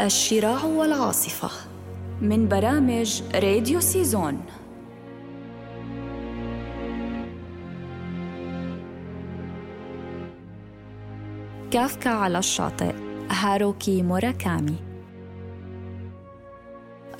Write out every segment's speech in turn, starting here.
الشراع والعاصفة من برامج راديو سيزون. كافكا على الشاطئ هاروكي موراكامي.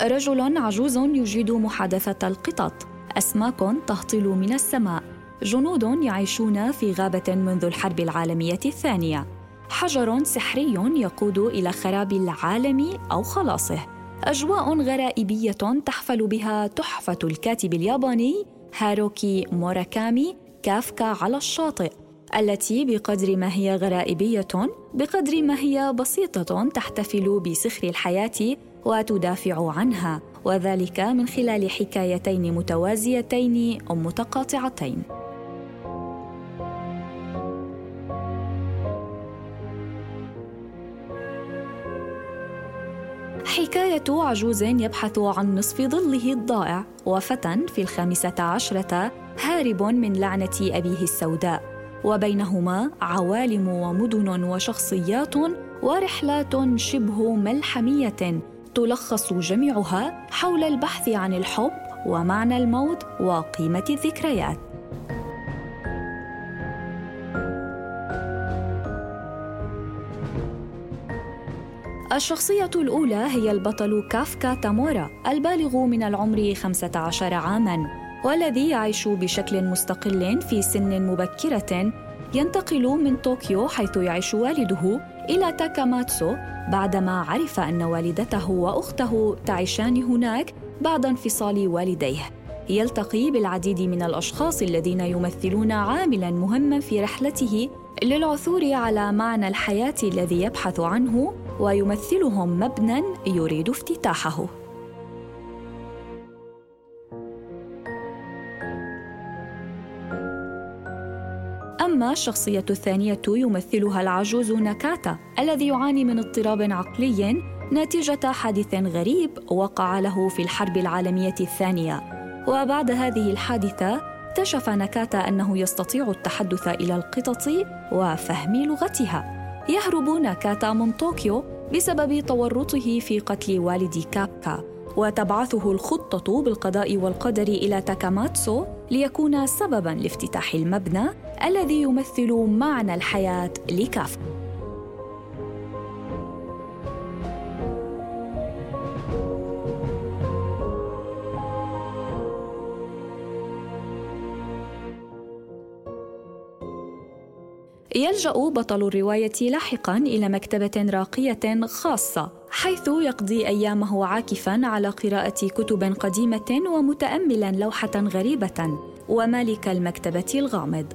رجل عجوز يجيد محادثة القطط. أسماك تهطل من السماء. جنود يعيشون في غابة منذ الحرب العالمية الثانية. حجر سحري يقود إلى خراب العالم أو خلاصه. أجواء غرائبية تحفل بها تحفة الكاتب الياباني هاروكي موراكامي كافكا على الشاطئ التي بقدر ما هي غرائبية بقدر ما هي بسيطة تحتفل بسخر الحياة وتدافع عنها وذلك من خلال حكايتين متوازيتين متقاطعتين. حكاية عجوز يبحث عن نصف ظله الضائع وفتى في الخامسة عشرة هارب من لعنة أبيه السوداء. وبينهما عوالم ومدن وشخصيات ورحلات شبه ملحمية تلخص جميعها حول البحث عن الحب ومعنى الموت وقيمة الذكريات. الشخصية الأولى هي البطل كافكا تامورا البالغ من العمر 15 عاماً والذي يعيش بشكل مستقل في سن مبكرة ينتقل من طوكيو حيث يعيش والده إلى تاكاماتسو بعدما عرف أن والدته وأخته تعيشان هناك بعد انفصال والديه. يلتقي بالعديد من الأشخاص الذين يمثلون عاملا مهما في رحلته للعثور على معنى الحياة الذي يبحث عنه ويمثلهم مبنى يريد افتتاحه. أما الشخصية الثانية يمثلها العجوز ناكاتا الذي يعاني من اضطراب عقلي نتيجة حادث غريب وقع له في الحرب العالمية الثانية. وبعد هذه الحادثة اكتشف ناكاتا أنه يستطيع التحدث إلى القطط وفهم لغتها. يهرب ناكاتا من طوكيو بسبب تورطه في قتل والد كابكا وتبعثه الخطة بالقضاء والقدر إلى تاكاماتسو ليكون سببا لافتتاح المبنى الذي يمثل معنى الحياة لكافكا يلجأ بطل الرواية لاحقا إلى مكتبة راقية خاصة حيث يقضي أيامه عاكفا على قراءة كتب قديمة ومتاملا لوحة غريبة ومالك المكتبة الغامض.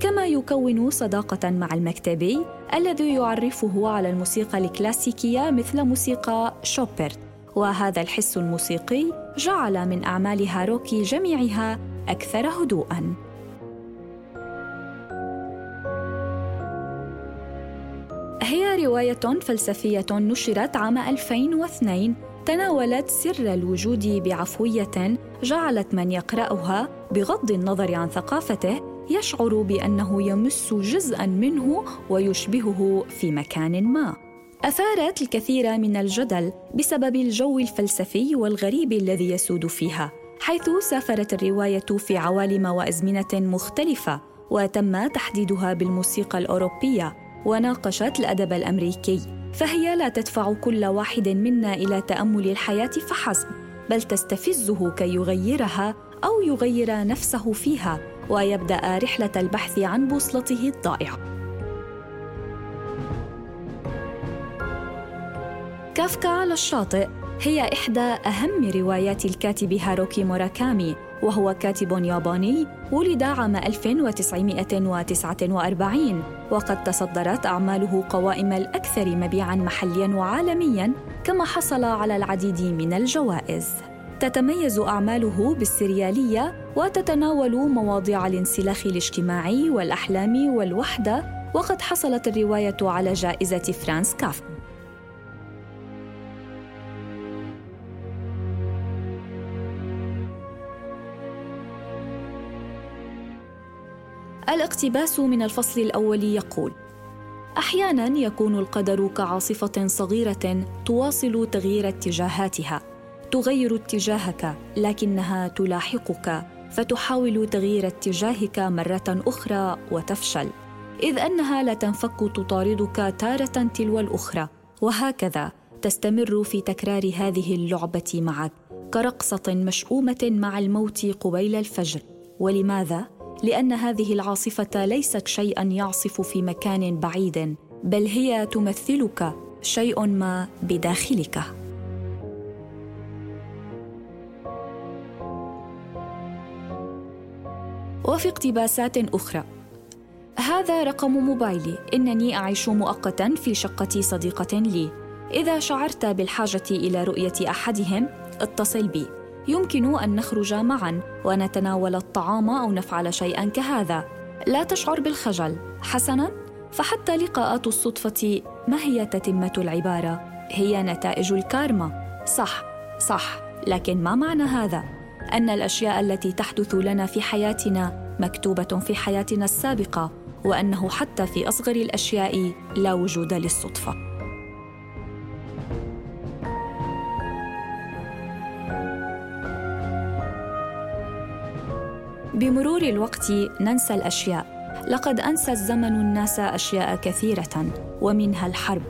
كما يكون صداقة مع المكتبي الذي يعرفه على الموسيقى الكلاسيكية مثل موسيقى شوبرت. وهذا الحس الموسيقي جعل من اعمال هاروكي جميعها أكثر هدوءا. هي رواية فلسفية نشرت عام 2002 تناولت سر الوجود بعفوية جعلت من يقرأها بغض النظر عن ثقافته يشعر بأنه يمس جزءا منه ويشبهه في مكان ما. أثارت الكثير من الجدل بسبب الجو الفلسفي والغريب الذي يسود فيها، حيث سافرت الرواية في عوالم وأزمنة مختلفة، وتم تحديدها بالموسيقى الأوروبية وناقشت الأدب الأمريكي فهي لا تدفع كل واحد منا إلى تأمل الحياة فحسب بل تستفزه كي يغيرها أو يغير نفسه فيها ويبدأ رحلة البحث عن بوصلته الضائعة. كافكا على الشاطئ. هي إحدى أهم روايات الكاتب هاروكي موراكامي وهو كاتب ياباني ولد عام 1949 وقد تصدرت أعماله قوائم الأكثر مبيعاً محلياً وعالمياً كما حصل على العديد من الجوائز. تتميز أعماله بالسريالية وتتناول مواضيع الانسلاخ الاجتماعي والأحلام والوحدة وقد حصلت الرواية على جائزة فرانس كافكا الاقتباس من الفصل الأول يقول: أحيانا يكون القدر كعاصفة صغيرة تواصل تغيير اتجاهاتها تغير اتجاهك لكنها تلاحقك فتحاول تغيير اتجاهك مرة أخرى وتفشل. إذ أنها لا تنفك تطاردك تارة تلو الأخرى. وهكذا تستمر في تكرار هذه اللعبة معك كرقصة مشؤومة مع الموت قبيل الفجر. ولماذا؟ لأن هذه العاصفة ليست شيئا يعصف في مكان بعيد بل هي تمثلك شيء ما بداخلك. وفي اقتباسات أخرى. هذا رقم موبايلي. إنني أعيش مؤقتا في شقة صديقة لي. إذا شعرت بالحاجة إلى رؤية أحدهم اتصل بي. يمكن أن نخرج معا ونتناول الطعام أو نفعل شيئا كهذا. لا تشعر بالخجل. حسنا. فحتى لقاءات الصدفة ما هي تتمة العبارة؟ هي نتائج الكارما. صح. صح. لكن ما معنى هذا؟ أن الأشياء التي تحدث لنا في حياتنا مكتوبة في حياتنا السابقة وأنه حتى في أصغر الأشياء لا وجود للصدفة. بمرور الوقت ننسى الأشياء. لقد أنسى الزمن الناس أشياء كثيرة ومنها الحرب.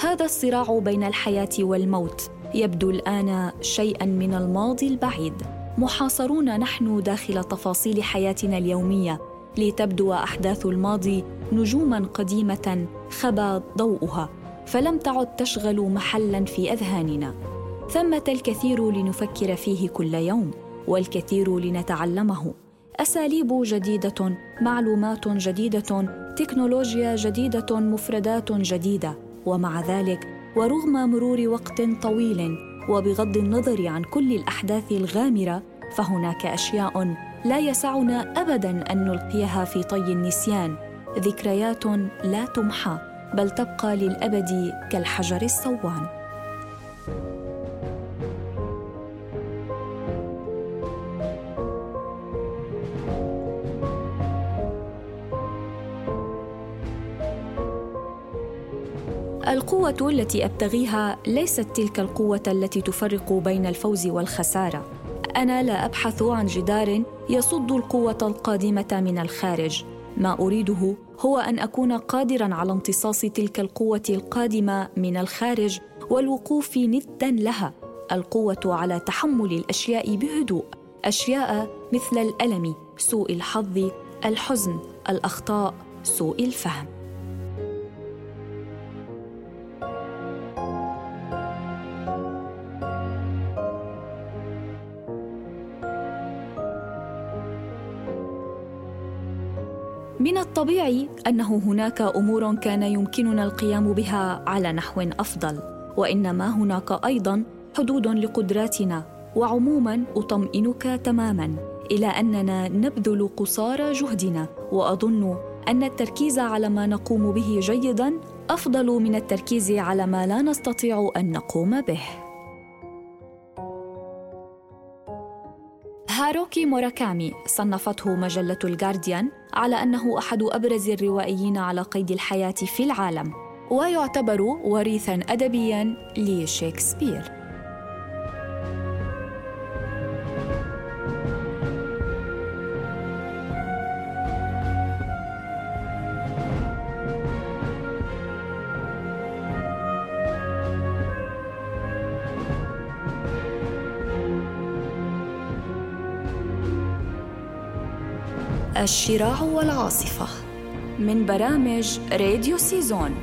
هذا الصراع بين الحياة والموت. يبدو الآن شيئا من الماضي البعيد. محاصرون نحن داخل تفاصيل حياتنا اليومية لتبدو أحداث الماضي نجوما قديمة خبا ضوءها فلم تعد تشغل محلا في أذهاننا. ثمة الكثير لنفكر فيه كل يوم والكثير لنتعلمه. أساليب جديدة معلومات جديدة تكنولوجيا جديدة مفردات جديدة. ومع ذلك ورغم مرور وقت طويل وبغض النظر عن كل الأحداث الغامرة فهناك أشياء لا يسعنا ابدا أن نلقيها في طي النسيان. ذكريات لا تمحى بل تبقى للأبد كالحجر الصوان. القوة التي أبتغيها ليست تلك القوة التي تفرق بين الفوز والخسارة. أنا لا أبحث عن جدار يصد القوة القادمة من الخارج. ما أريده هو أن أكون قادرا على امتصاص تلك القوة القادمة من الخارج والوقوف ندا لها. القوة على تحمل الأشياء بهدوء أشياء مثل الألم سوء الحظ الحزن الأخطاء سوء الفهم. الطبيعي أنه هناك أمور كان يمكننا القيام بها على نحو أفضل وإنما هناك أيضا حدود لقدراتنا وعموما أطمئنك تماما إلى أننا نبذل قصارى جهدنا وأظن أن التركيز على ما نقوم به جيدا أفضل من التركيز على ما لا نستطيع أن نقوم به. هاروكي موراكامي صنفته مجلة الجارديان على أنه أحد أبرز الروائيين على قيد الحياة في العالم ويعتبر وريثا أدبيا لشيكسبير. الشراع والعاصفة من برامج راديو سيزون.